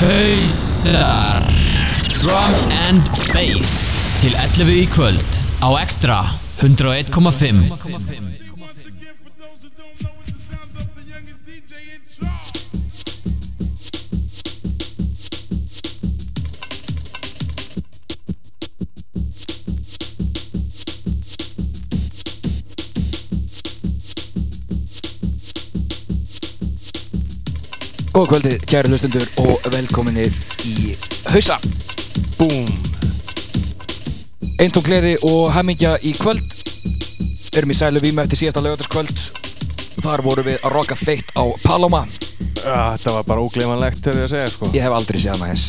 Hausar. Drum and Bass. Til 11 í kvöld Á Extra 101,5 Góða kvöldið, kæri hlustundur og velkominir í Hausa. Búm Eintón gleði og hemmingja í kvöld. Erum í sælu vímu eftir síðasta lögataskvöld Þar vorum við að rocka feitt á Paloma. Ja, Þetta var bara ógleimanlegt til því að segja sko. Ég hef aldrei séð hana eins.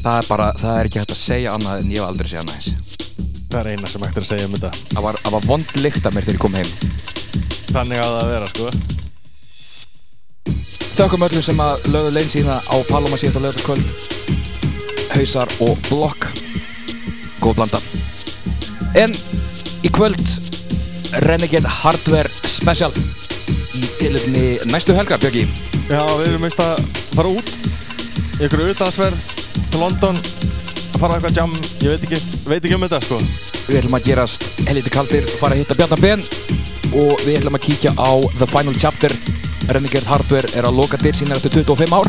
Það er bara, það er ekki hægt að segja annað en ég hef aldrei séð hana eins. Það er eina sem hægt er að segja um þetta. Það var, var vond lykt af mér þegar ég kom heim. Þannig að það vera sko Þökkum öllum sem að lögðu lein sína á Paloma síðasta lögataskvöld Hausar og Blokk. Góð blanda. En í kvöld Renegade Hardware Special í tilöfni næstu helgar, Björki Já, við erum veist að fara út. Í ykkur utansverð til London að fara á eitthvað jam. Ég veit ekki, veit ekki um þetta sko. Við ætlum að gerast helviti kaldir fara að hitta Bjarnar Ben og við ætlum að kíkja á The Final Chapter Renegade Hardware er að loka dyr sínar eftir 25 ár.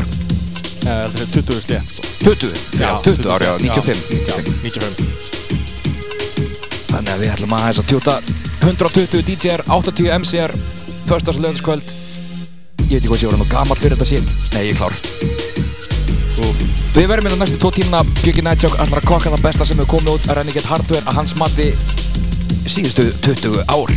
Eða þetta er 20 slétt sko 20, já, 20 ár, já, 95, Já, 95. 95 Þannig að við ætlum að hægast að tjúta 120 DJ-ar, 80 MC-ar Förstas lögðskvöld Ég veit ekki hvað sé voru nú gammal fyrir þetta shit. Nei, ég er klár. Við verðum hérna næstu tvo tímuna Björki Nætsjók ætlar að kokka það besta sem hefur komið út að Renegade Hardware að hans mati síðustu 20 ár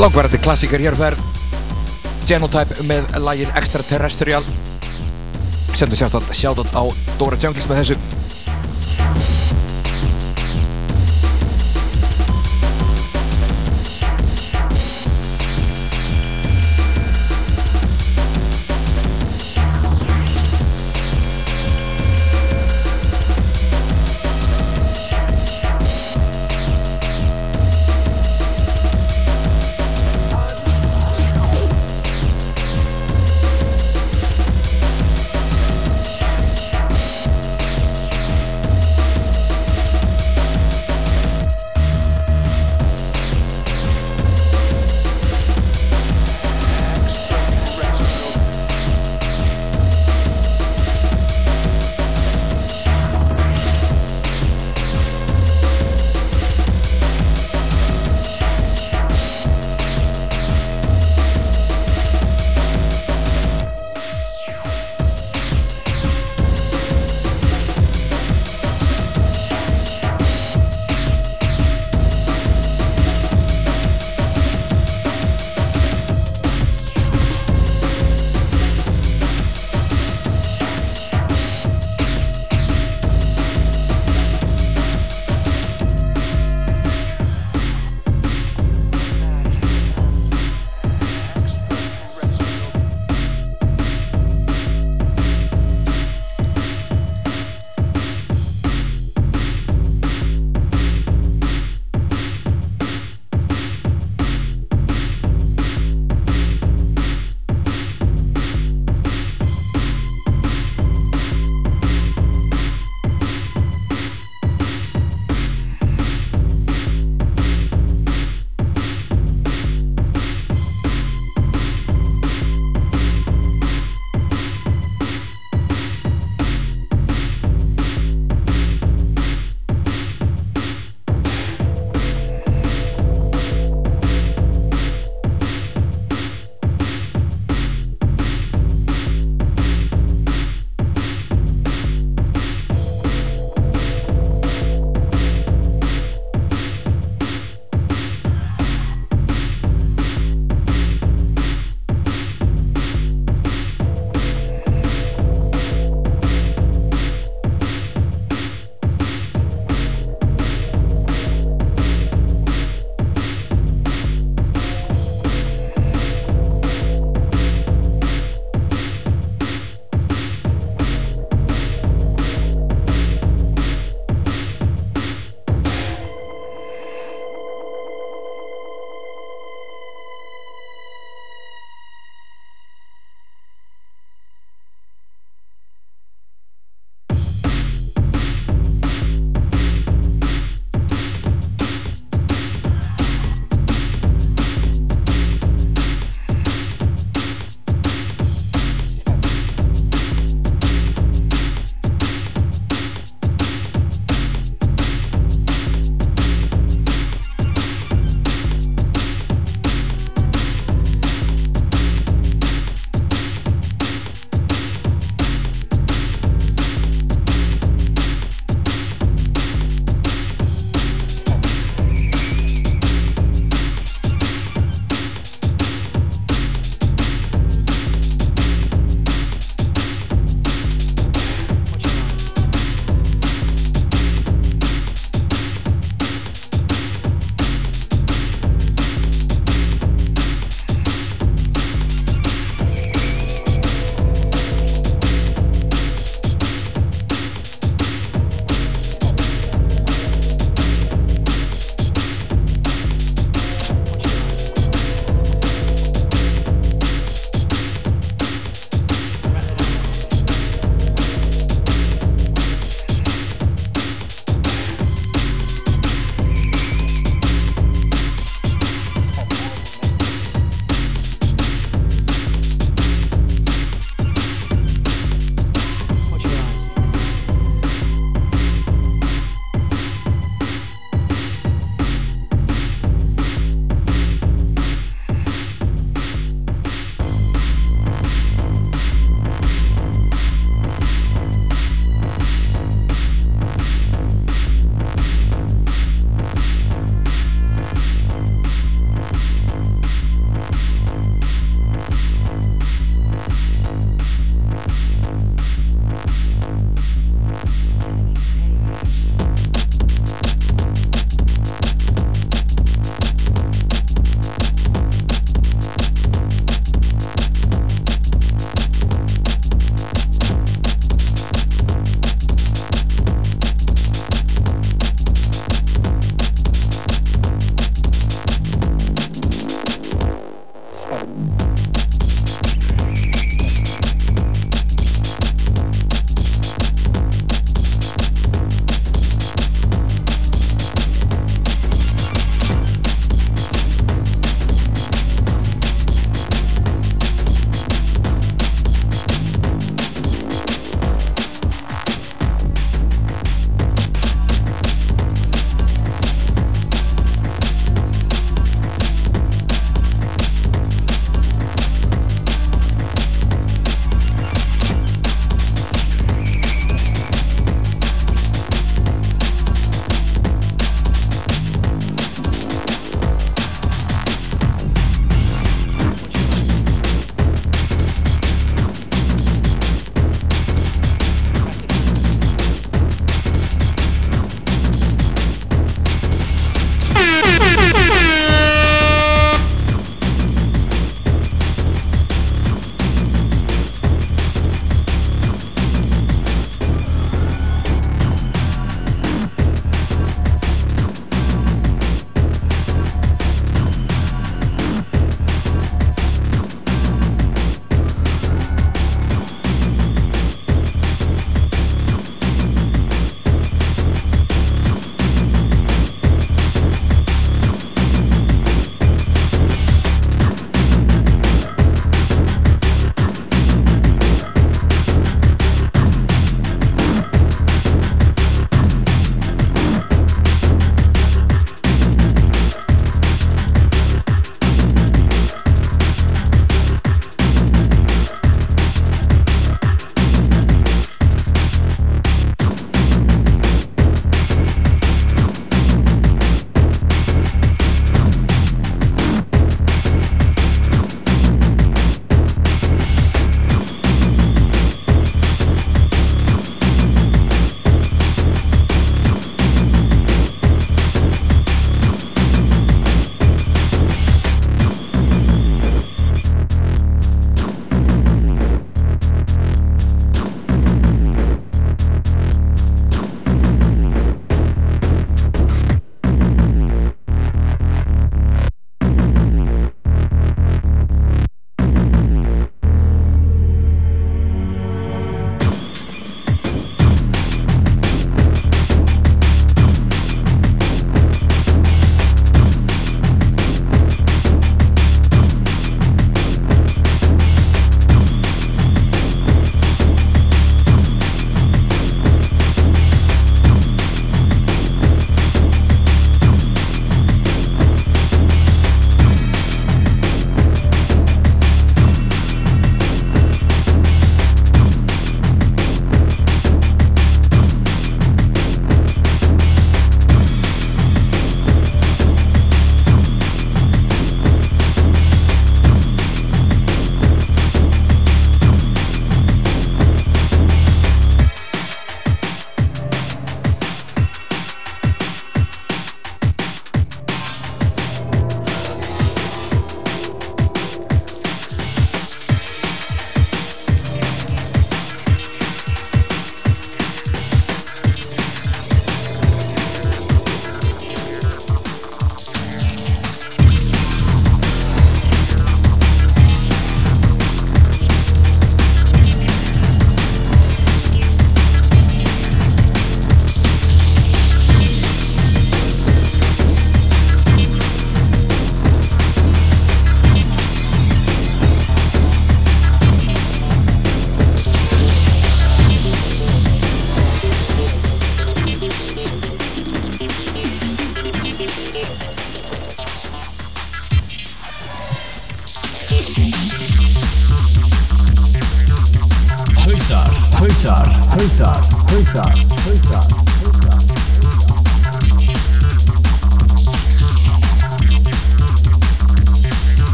Langvarandi klassíker hér á ferð. Genotype með lagin Extraterrestrial. Sendu sjátt sjátt á Dóra Jungles með þessu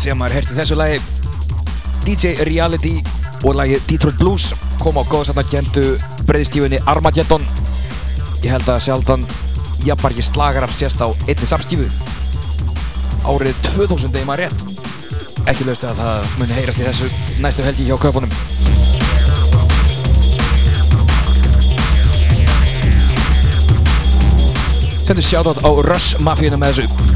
sem maður heyrti þessu lagi. DJ Reality og lagið Detroit Blues kom á góðsarnarkendu breyðstífunni Armageddon. Ég held að sjaldan jafnbargi slagarar sést á einni samstífu. Árið 2000 eða maður rétt. Ekki laustu að það muni heyrast í þessu næstu helgi hjá köpunum Sendu shoutout á Rush Mafíuna með þessu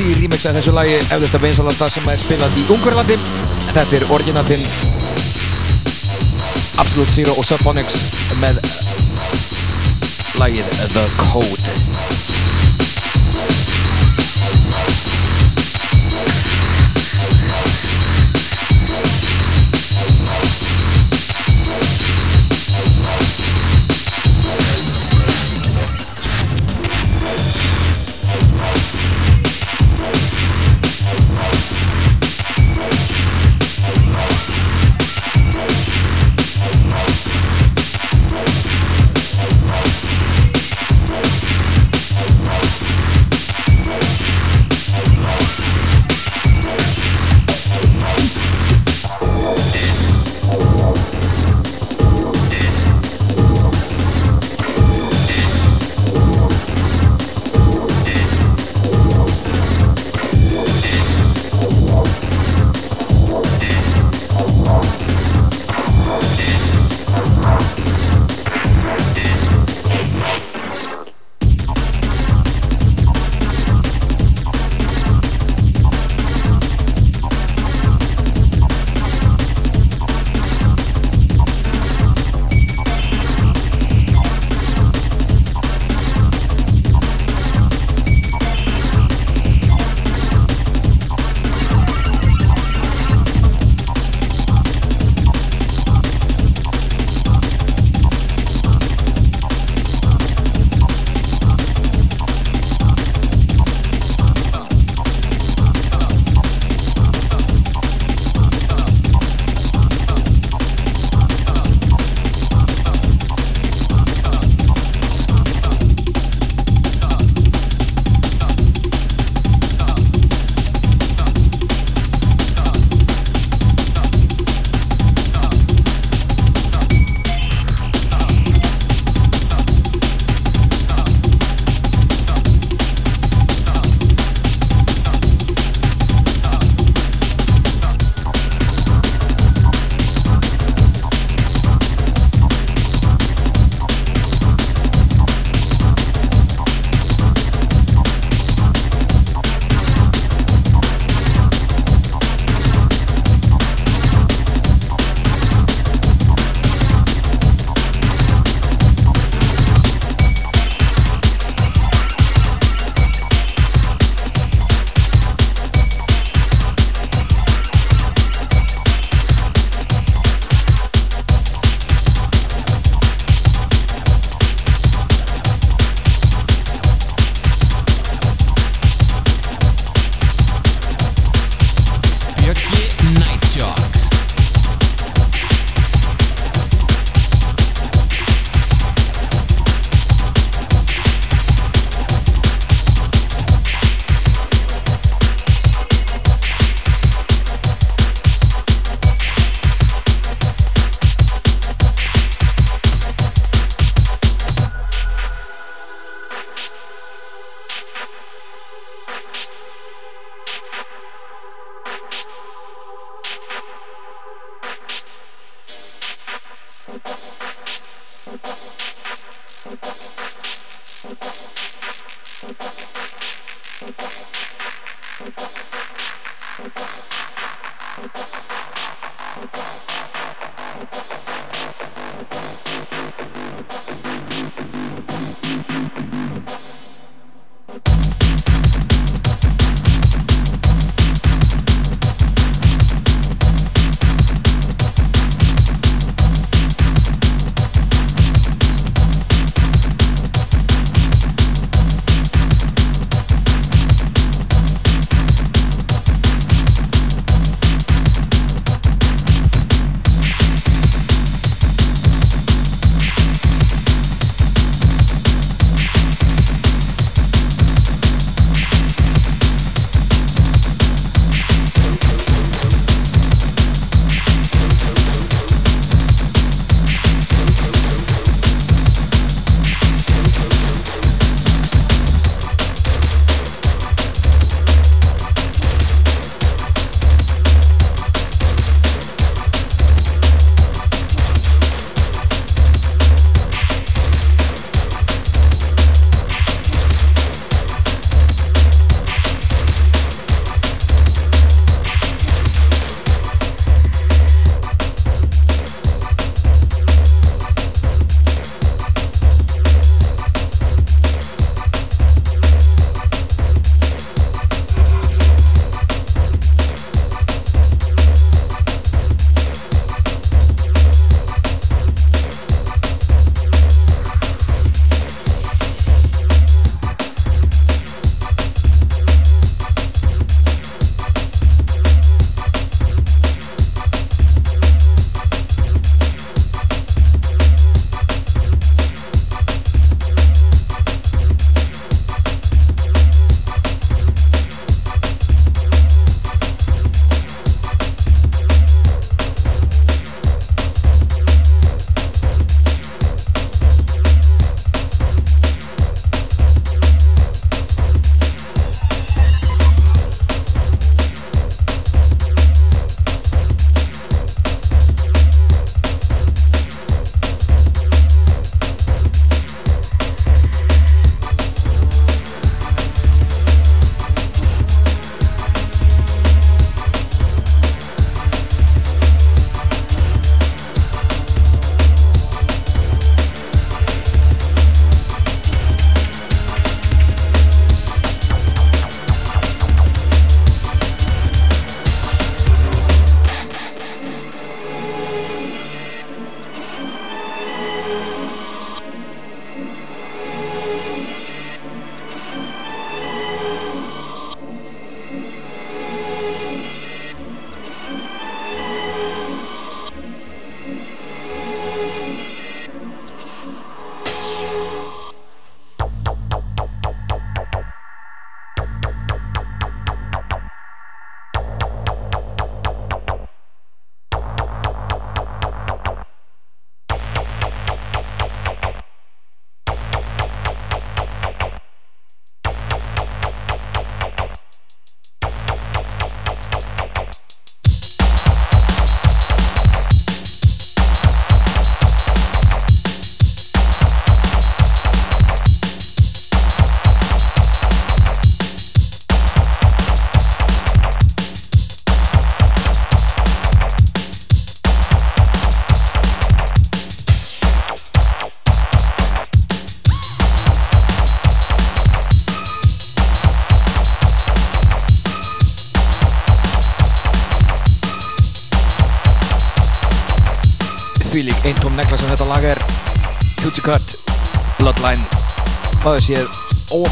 SKC remix af þessu lagi eflust af vinsalasta sem er spilað í Ungverðlandi en þetta er originatinn Absolute Zero og Subphonics með lagið The Code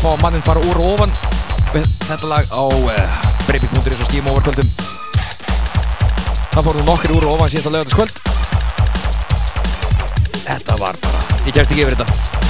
ófá mannin fara úr og ofan með þetta lag á uh, breyping.is og skím overkvöldum. Það fór nú nokkri úr og ofan síðan að lögða skvöld þetta var bara ég kemst ekki yfir þetta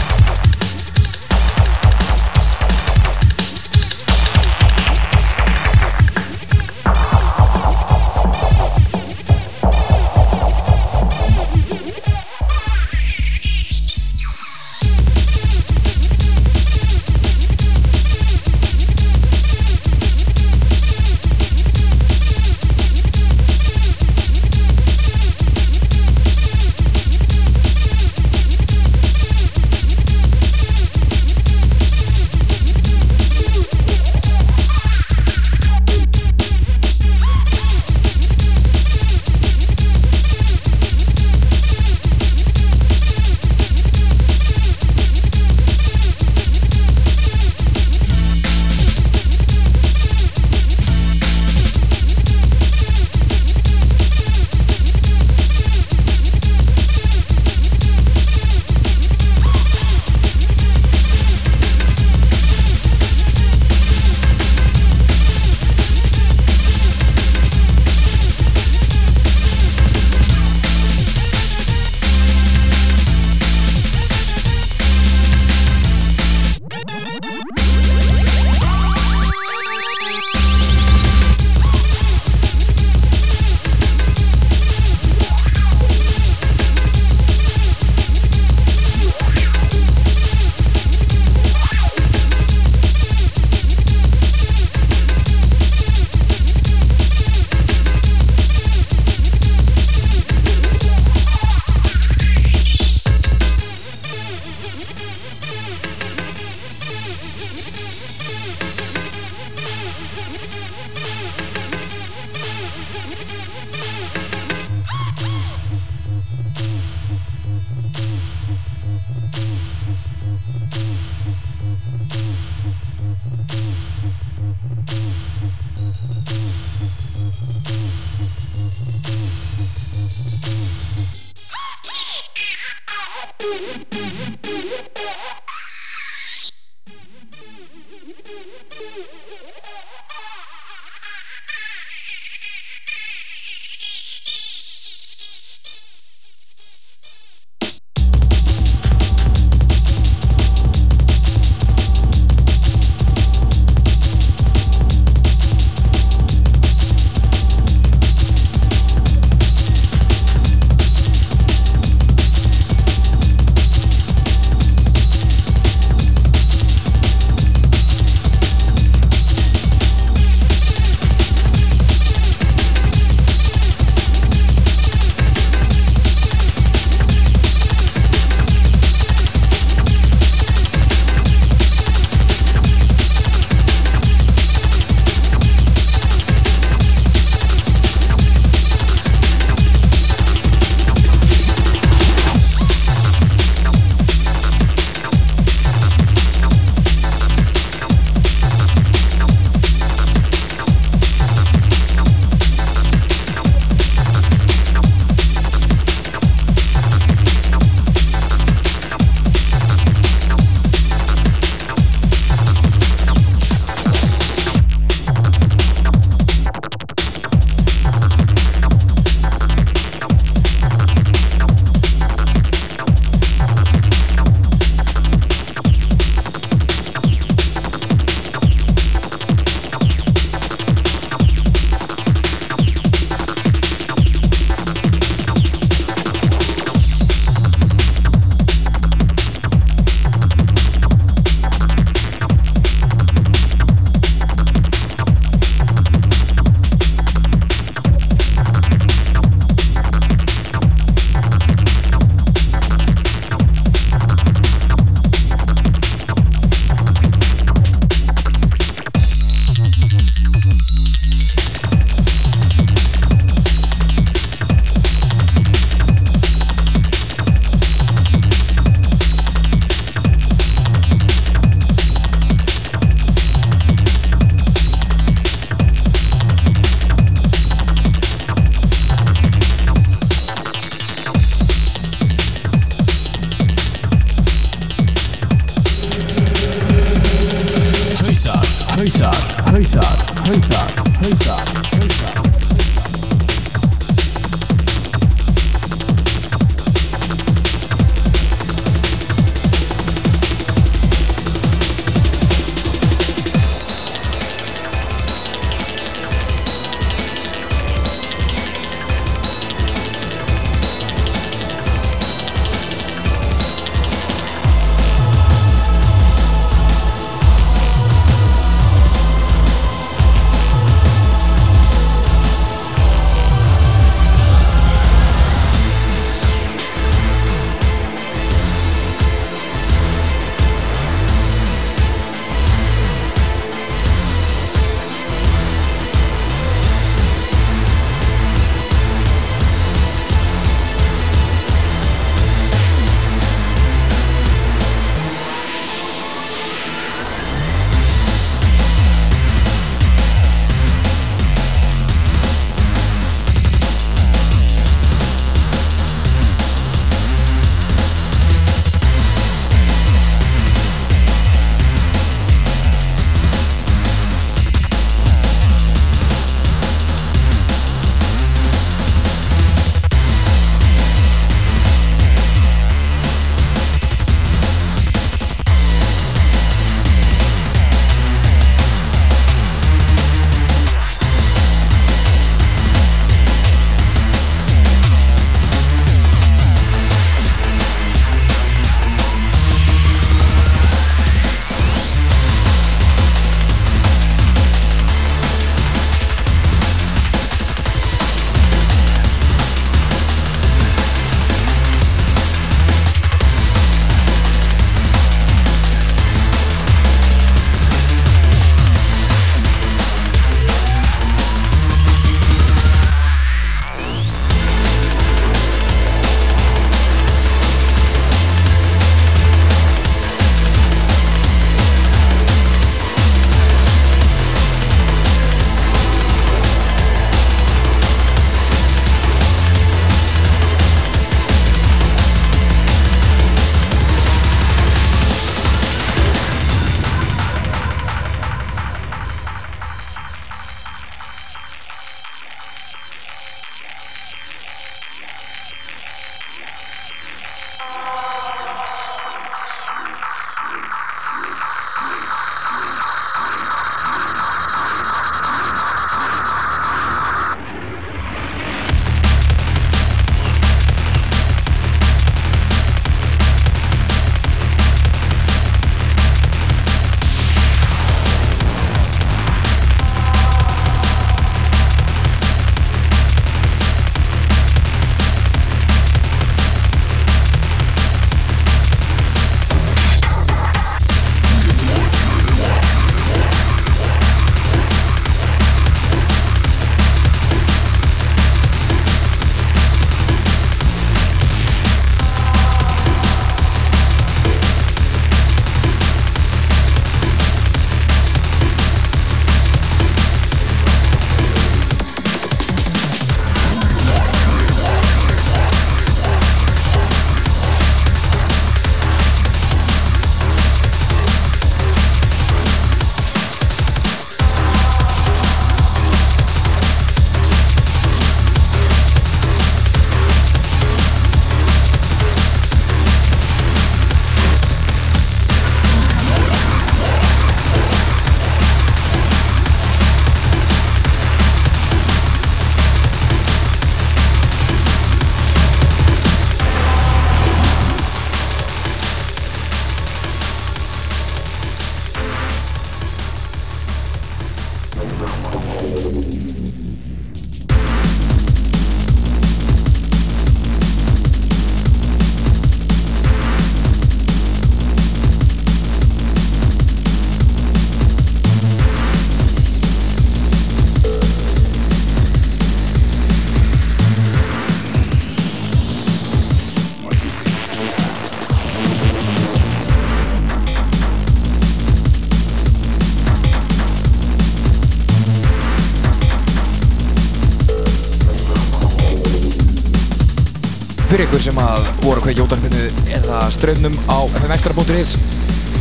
ykkur sem að voru hvað jótarpinu eða ströfnum á fmextra.is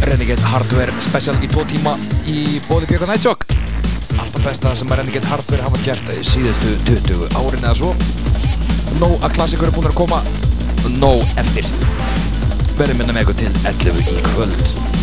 Renegade Hardware Special í tvo tíma í bóði Björka Nightshock. Allt að besta sem að Renegade Hardware hafa gert í síðustu 20 árin eða svo. Nó að klassikur er búin að koma Nó eftir. Verðum minna með ykkur til 11 í kvöld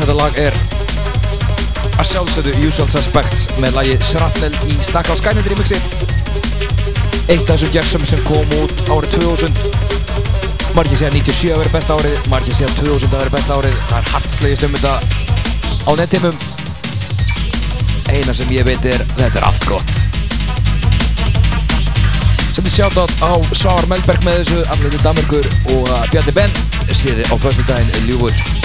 þetta lag er að sjálfsögðu Usual Suspects með lagi Shrapnel í Stackhouse Skynet remixi. Eitt af þessum gjersum sem kom út árið 2000 margir segja 97 að vera besta árið margir segja 2000 að vera besta árið. Það er hartslegist um þetta á nettimum eina sem ég veit er þetta er allt gott. Sendi shoutout á Svavar Melberg með þessu, Amleiti Damerkur og Bjarni Ben. Síði á förstu daginn Ljúfur.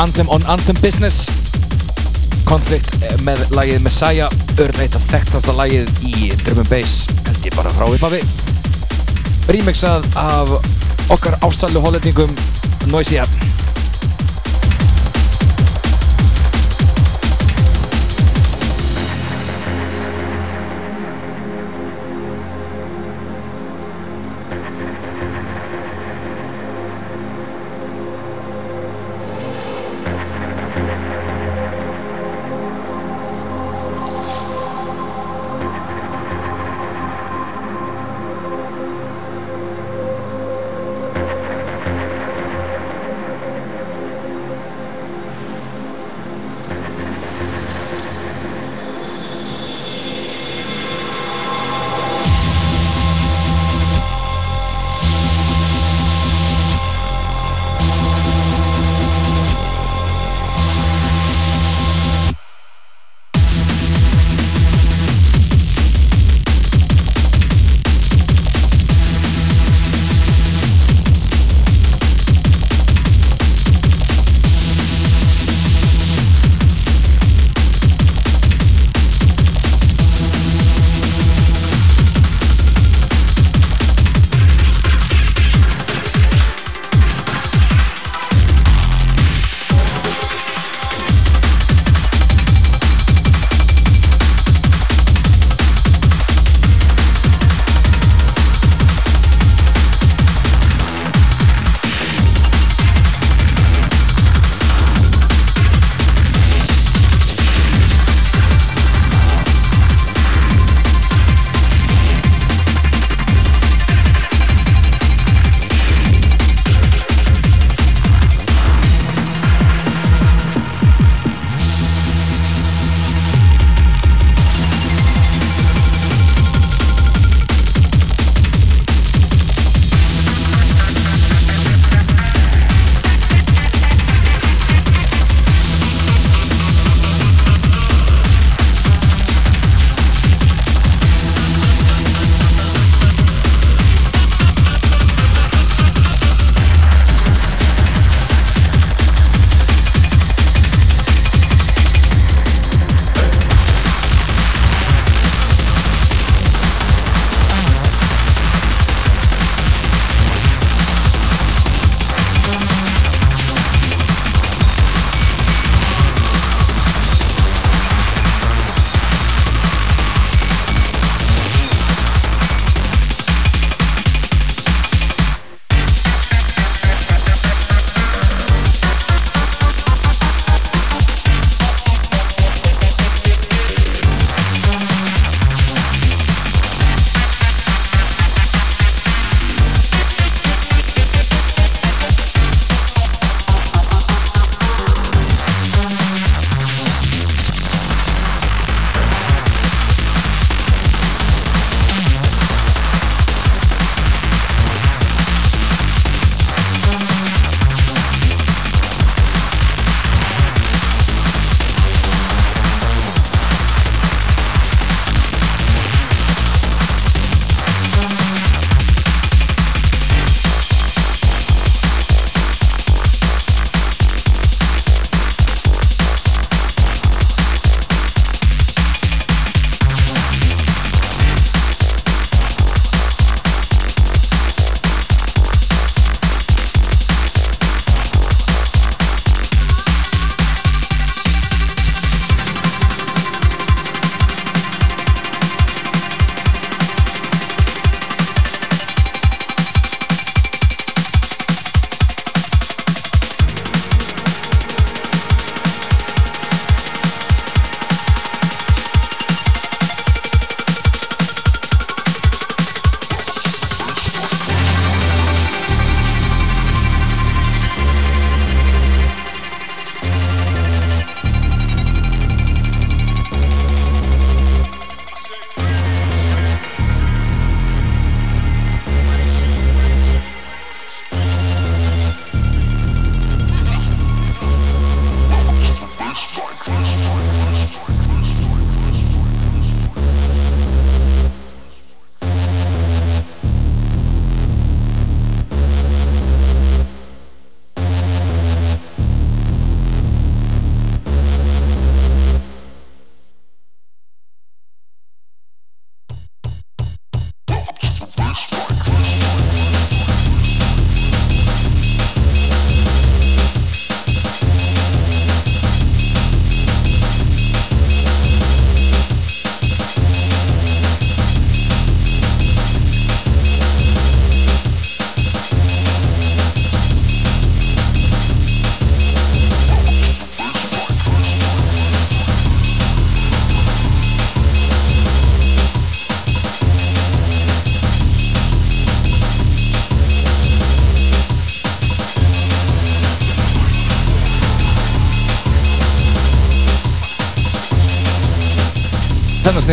Anthem on Anthem Business. Conflict eh, með lagið Messiah Örn eitt að þekktasta lagið í Drum and Bass held ég bara frá upphafi. Remixað af okkar ásælu hollendingum Noisia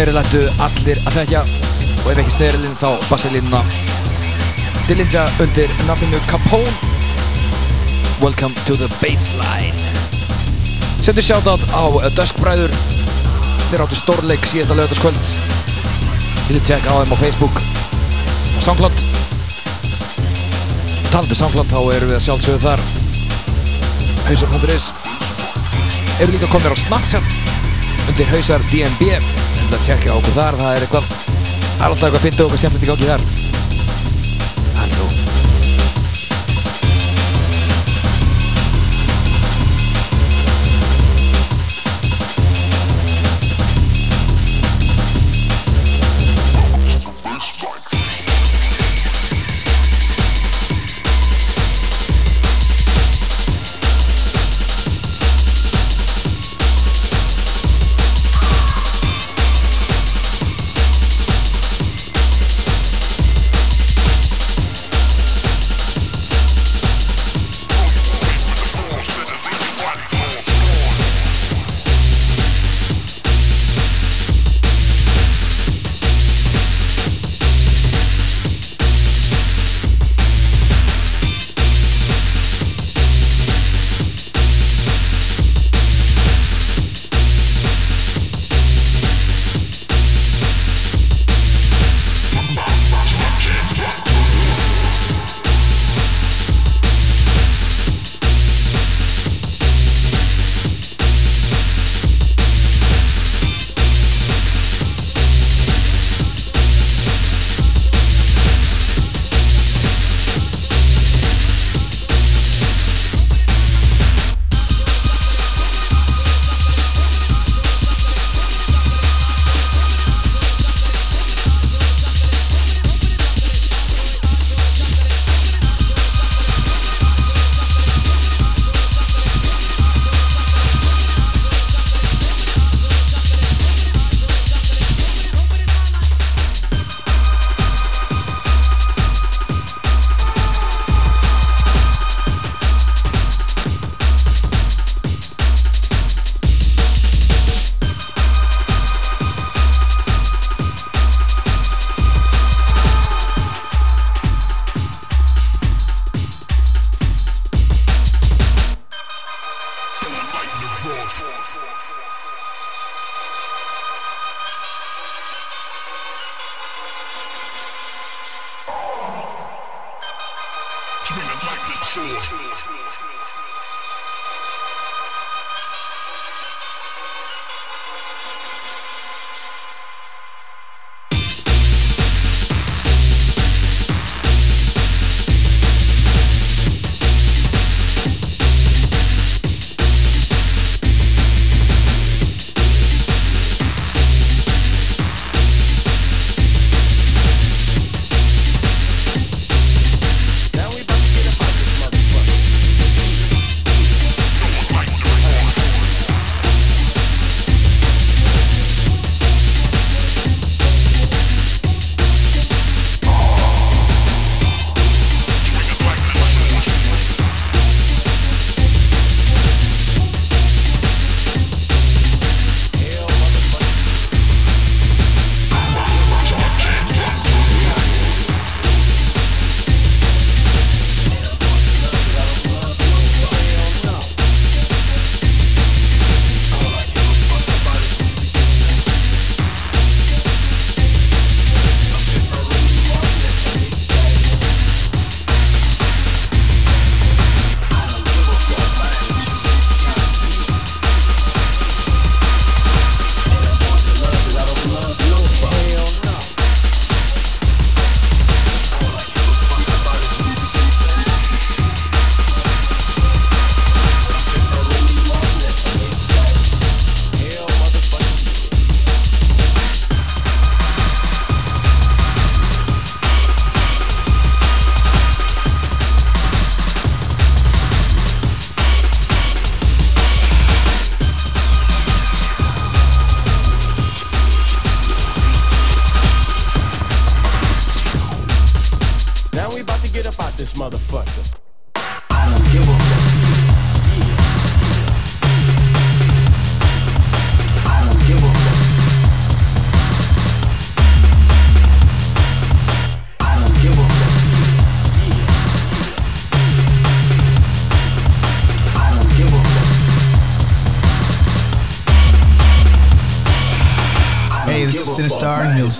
Þennan sneri lættu allir að þekkja. Og ef ekki snerilinn þá bassilínuna Dillinja undir nafninu Capone. Welcome to the baseline. Sendu shoutout á Duskbræður. Þeir áttu stórleik síðasta lögataskvöld Þið tjekka á þeim á Facebook. Og Soundcloud. Talandi Soundcloud þá erum við að sjálfsögðu þar. Hausar.is Eru líka komnir á Snapchat undir Hausar DNB en það tjekka okkur þar, það er eitthvað alltaf eitthvað fyndið og eitthvað skemmtilegt í gangi þar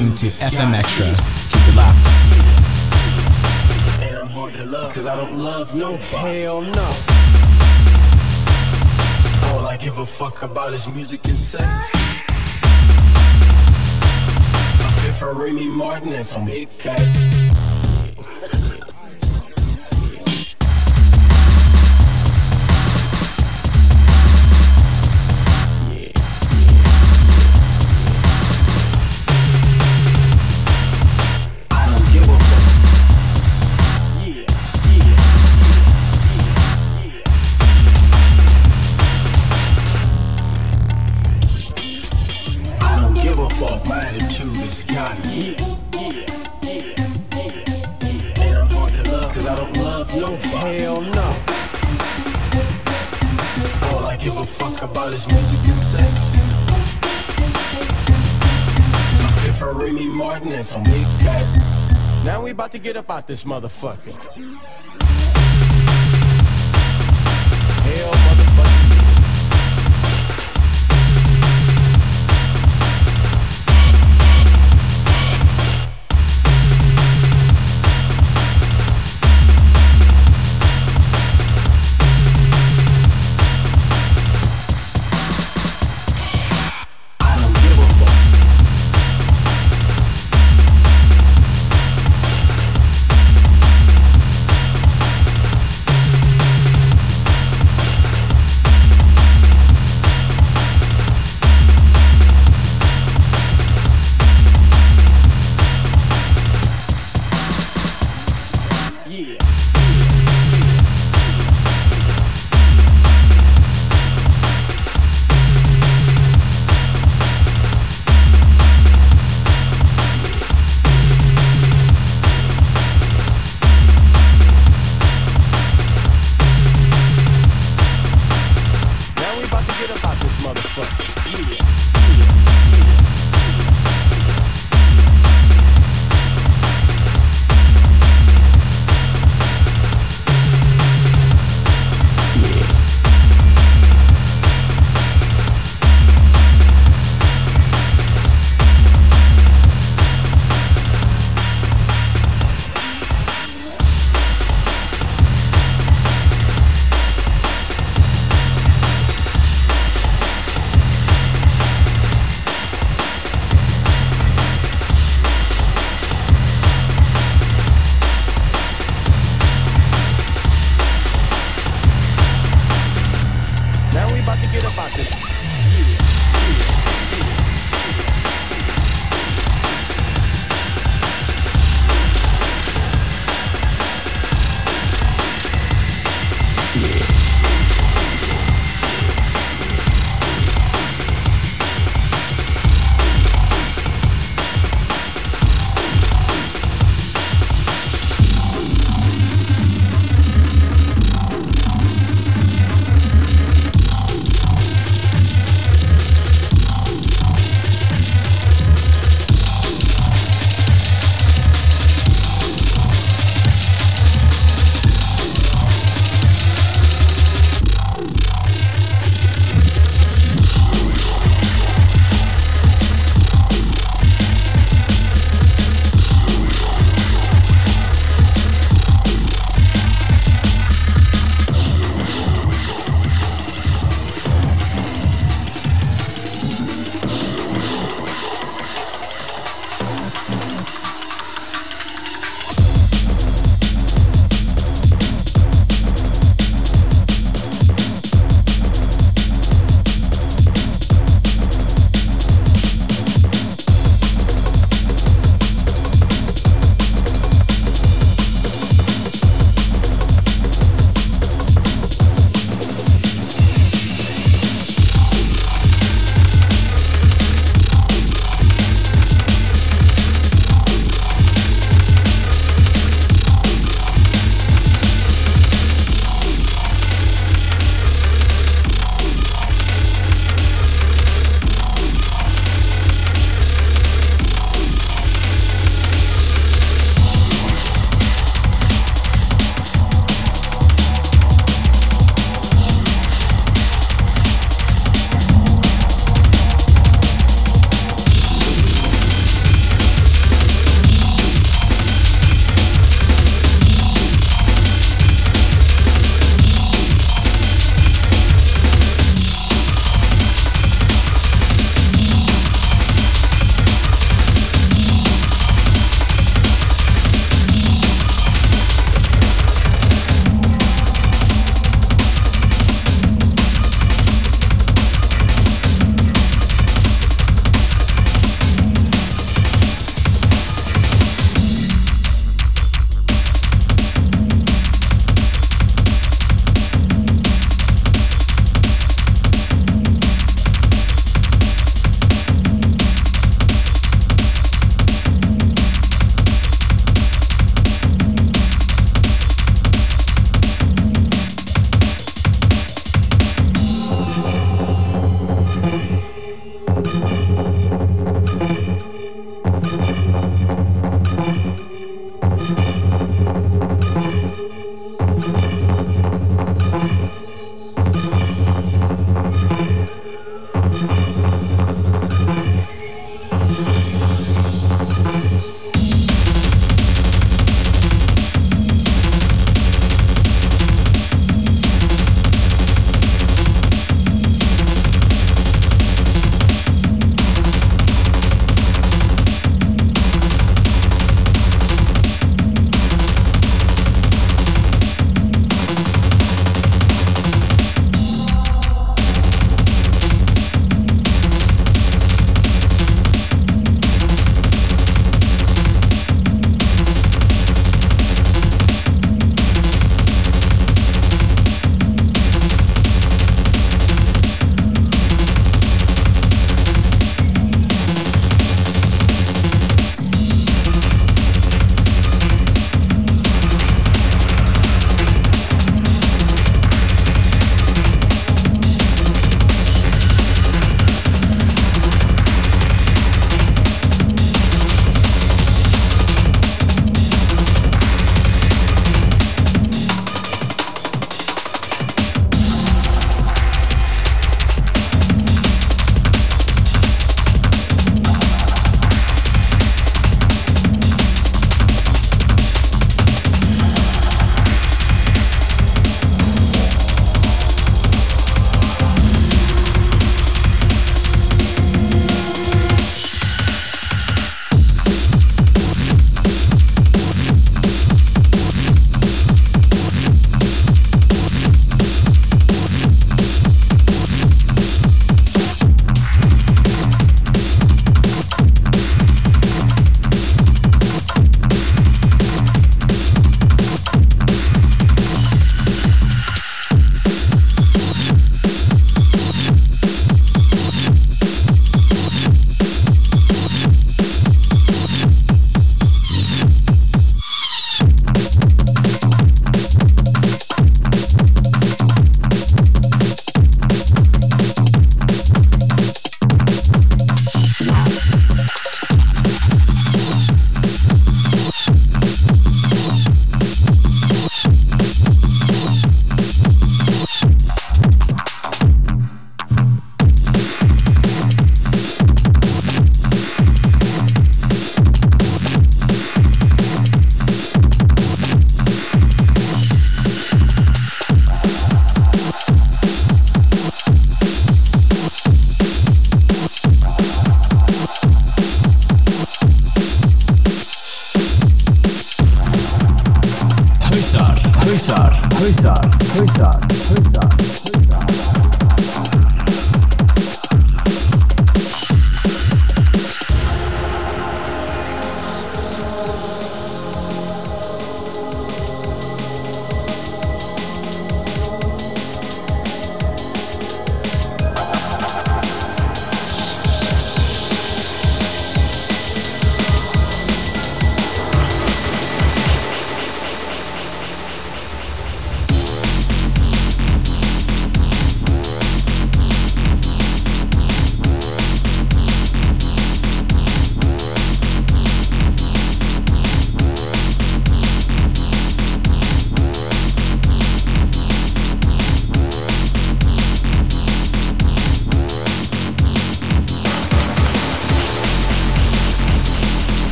listening to FM Extra. Keep it locked. And I'm hard to love, cause I don't love nobody. Hell no. All I give a fuck about is music and sex. A fit for Remy Martin and some big fat. This motherfucker.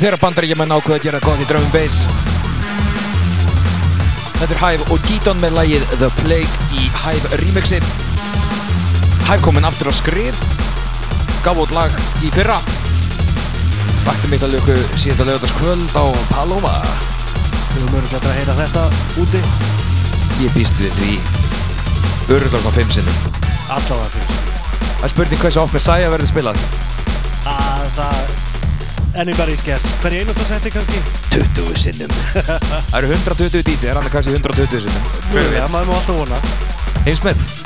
Þegar bandaríkjaman ákveða að gera gott í drum and bass. Þetta er Hive og Keaton með lagið The Plague í Hive remixi. Hive kominn aftur á skrif gaf út lag í fyrra. Vakti mitt að löku síðasta lögutaskvöld á Paloma. Við höfum öruglega að heyra þetta úti. Ég býst við því. Öruglega á fimm sinnum. Allavega fyrir Það er spurning hversu oft Messiah verður spilað. að anybody's guess. Hver einasta seti kannski? 20 sinnum. Það eru 120 DJ, er hann kannski 120 sinnum? Veit? maður má alltaf vona. Heimsmet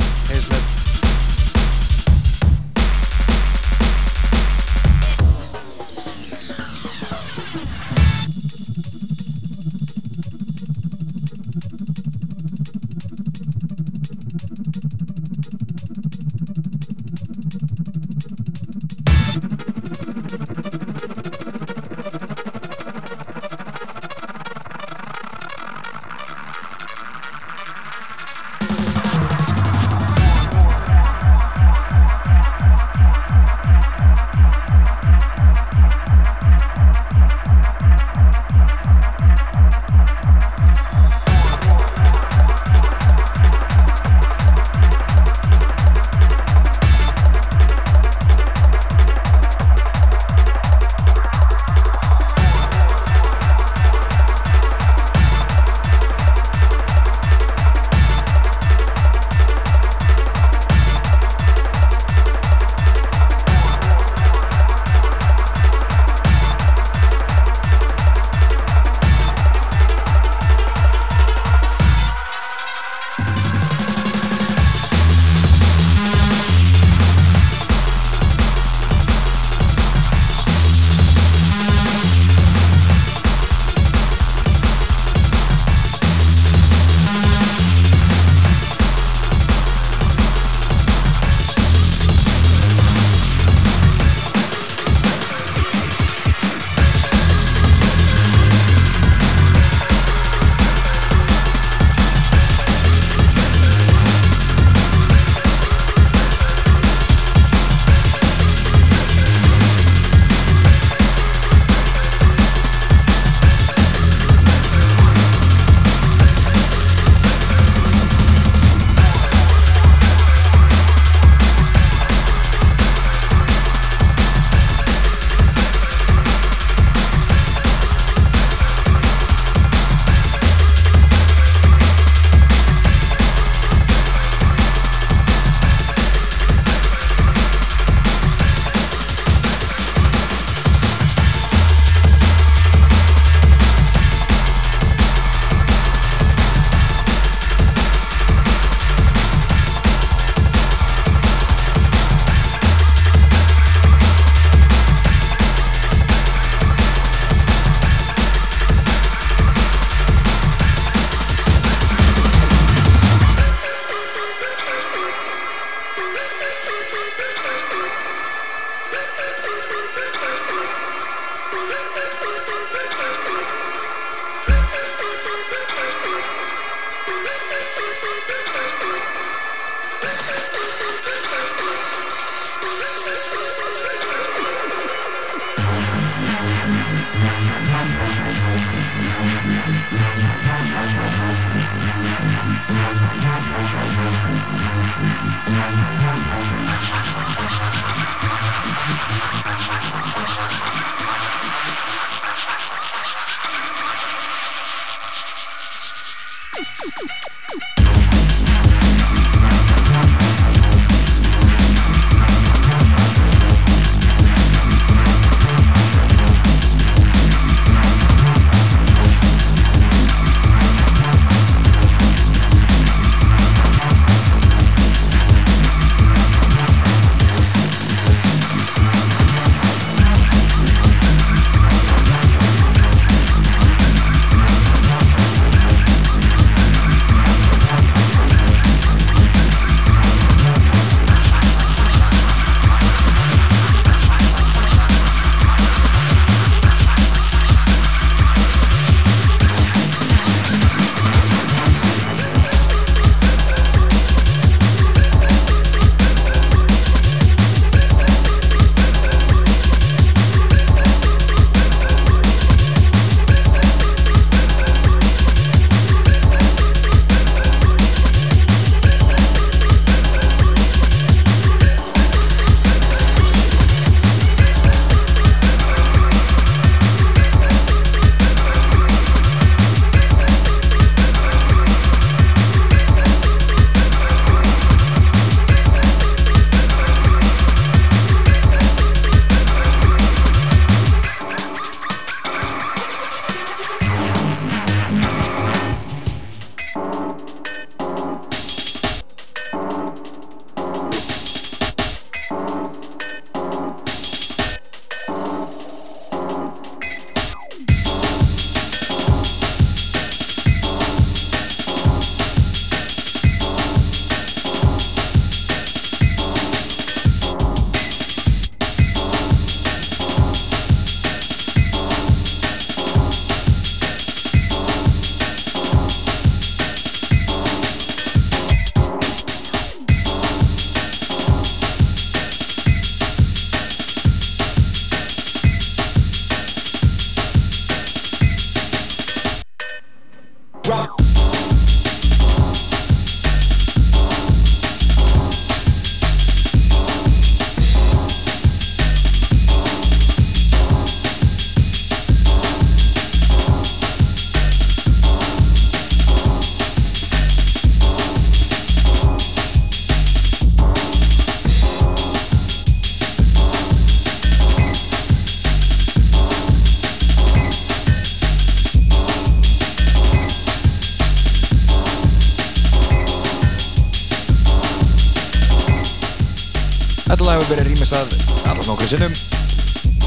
nokkru sinnum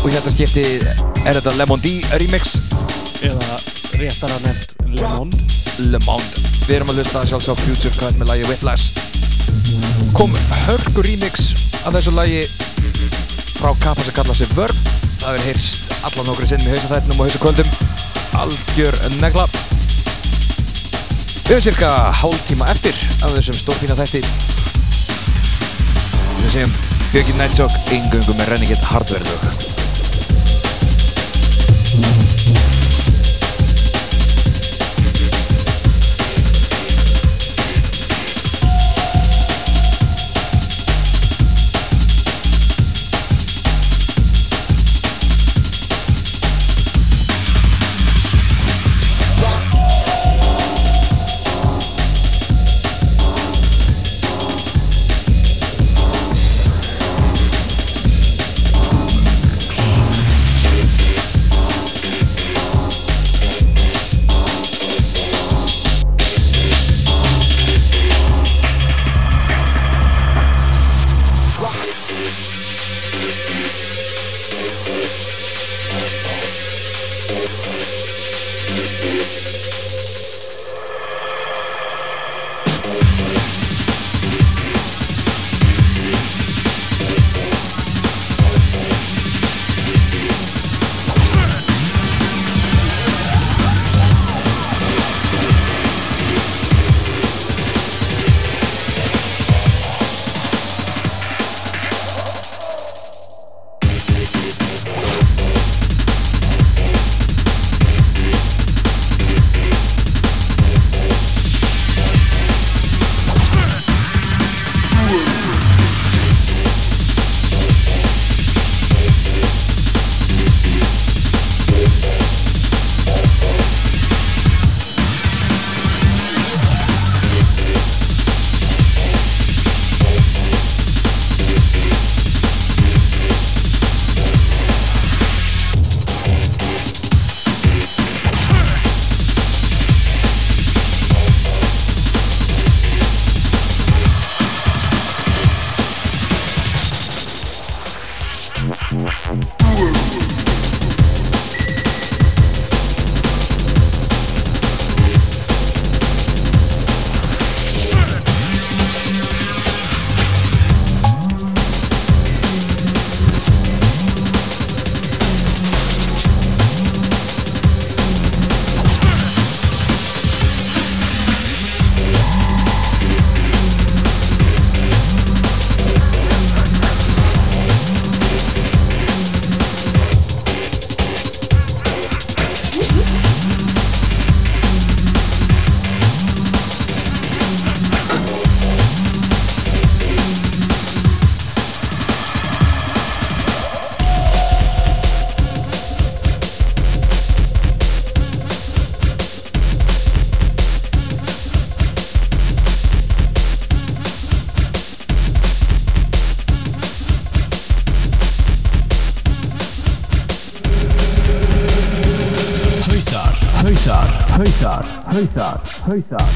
og þetta skipti er þetta Lemon D remix? Eða réttar að nefnt Lemon. Lemon. Við erum að hlusta sjálfsög Future Cut með lagi Whiplash. Kom hörku remix af þessu lagi frá kappa sem kalla sig Verb Það hefur heyrst allar nokkru sinnum í hausafættinum og hausakvöldum. Algjör negla. Við höfum cirka hálf tíma eftir af þessum stórfína þætti. Við segjum Björgin Nightshock yngöngu með Renegade Hardware hausar, hausar,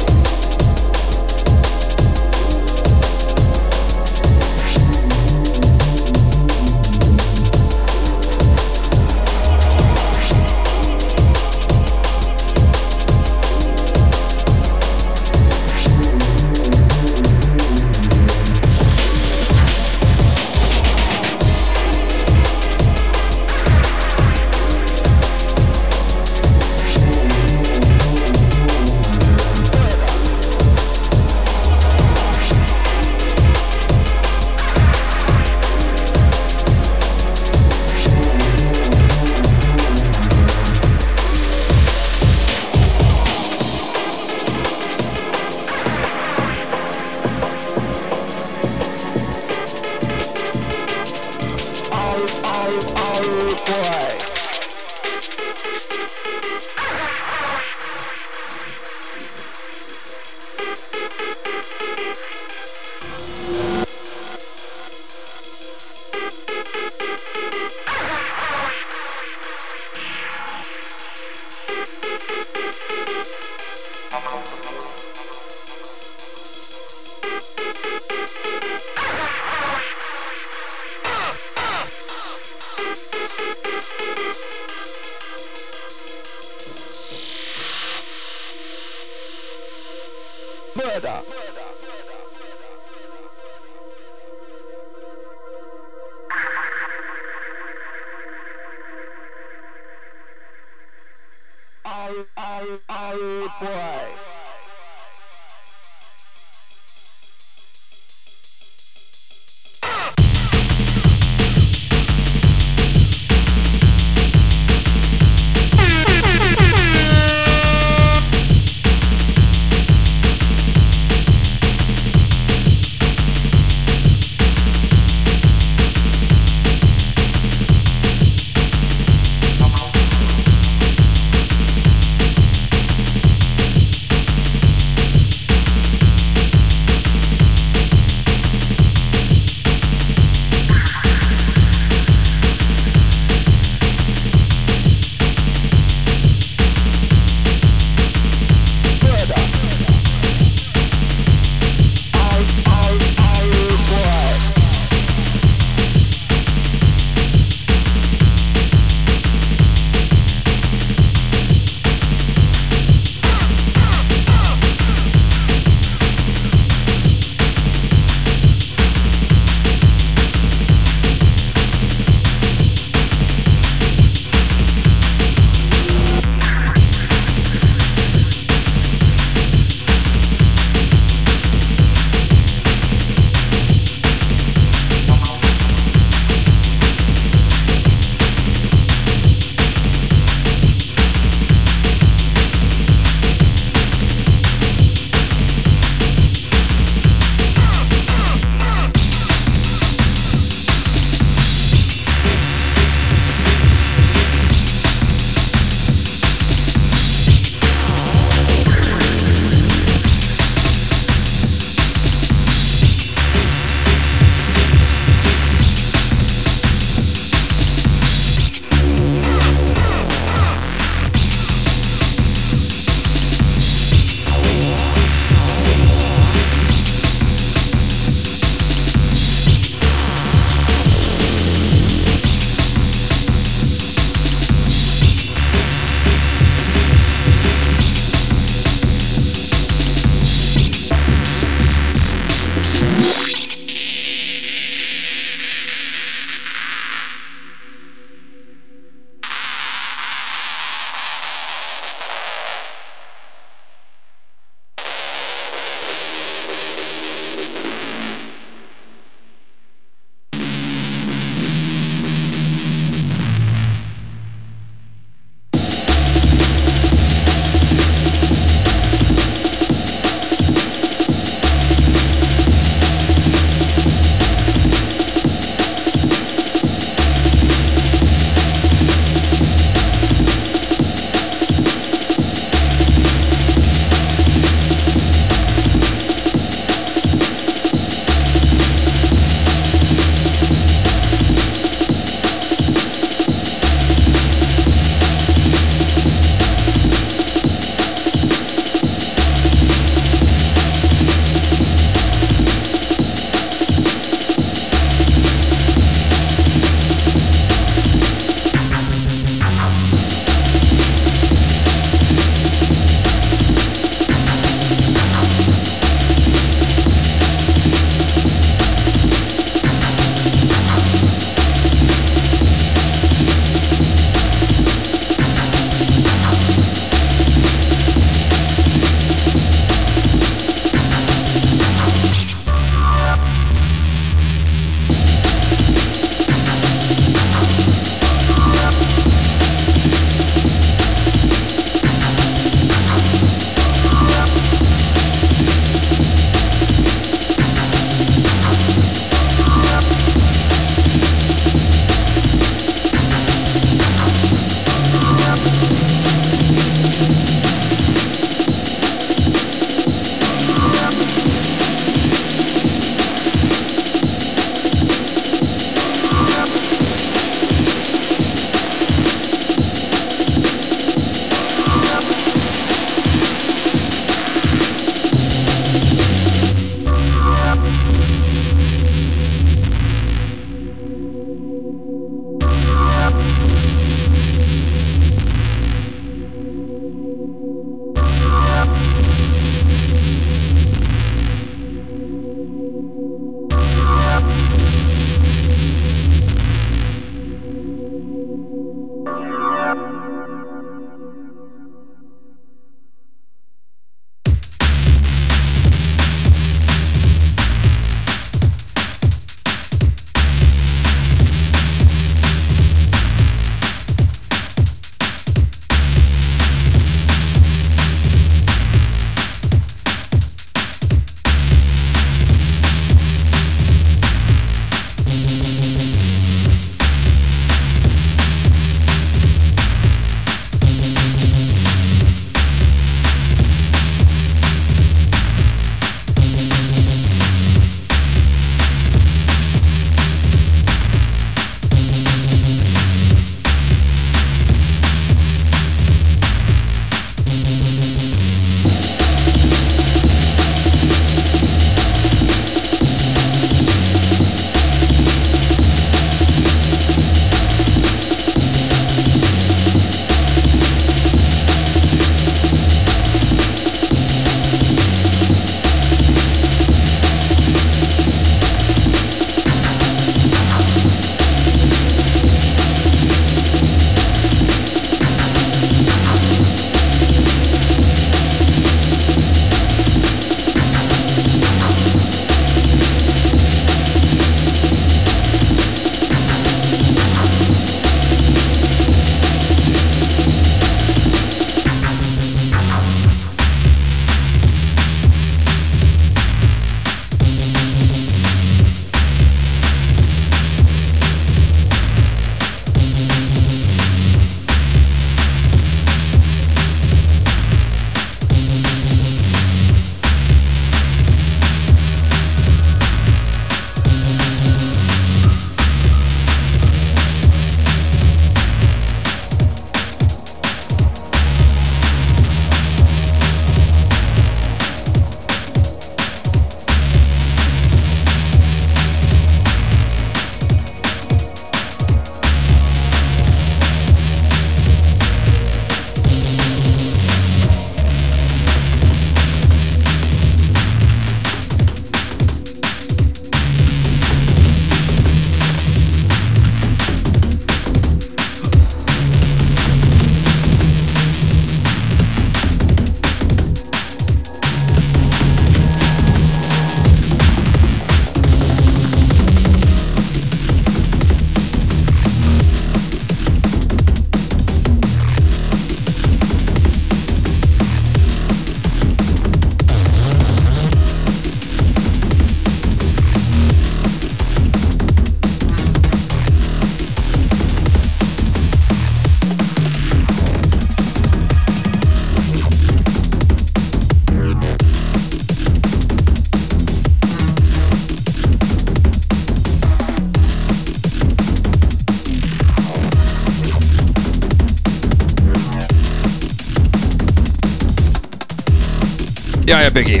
Biggi.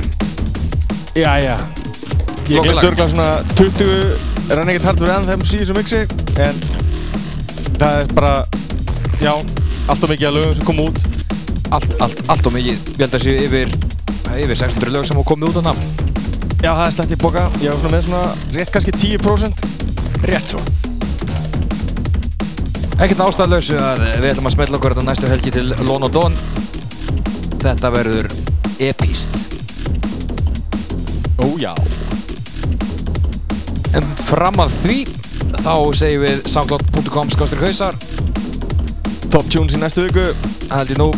Jæja Ég glemt örgla svona 20 Renegade Hardware Anthem síðan sem mixi En það er bara Já, allt og mikið af lögum sem kom út Allt, allt, allt og mikið. Ég held að séu yfir, yfir 600 lög sem komið út á nafn. Já, það er slett í boka Ég var svona með svona rétt kannski 10% Rétt svo. Ekkert ástæðlausu að við ætlum að smetla okkur þetta næstu helgi til Lon og Don. Þetta verður epíst. Já En fram að því, þá segjum við soundcloud.com skástur hausar. Top tunes í næstu viku Það held ég nú.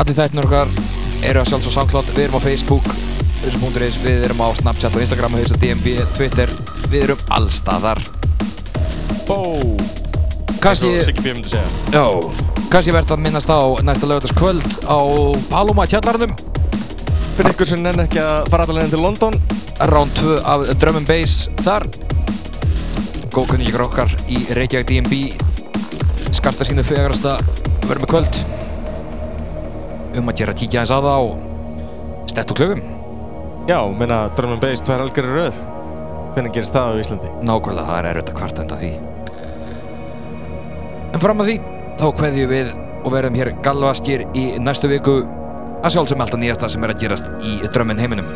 Allir þættinur okkar eru á soundcloud. Við erum á Facebook, hausa.is, við erum á Snapchat og Instagram, hausa DMB, Twitter. Við erum allstaðar. Bó Kanski... Siggi B. myndi segja Já, kannski verðt að minnast á næsta lögataskvöld á Paloma kjallarnum Fyrir ykkur sem nenn ekki að fara allavega til London. Round 2 af Drum and Bass þar. Góðkunni ykkur okkar í Reykjavík DMB Skarta sínu fegrasta verðum með kvöld. Um að gera kíkja aðeins á það á Stett og klöfum. Já, minna Drum and Bass, tvær algjörður röð. Hvernig gerist það á Íslandi? Nákvæmlega, það er erfitt að kvarta enda því. En fram að því, þá kveðjum við og verðum hér galvaskir í næstu viku að sjálfsögum alltaf nýjasta sem er að gerast í drömmin heiminum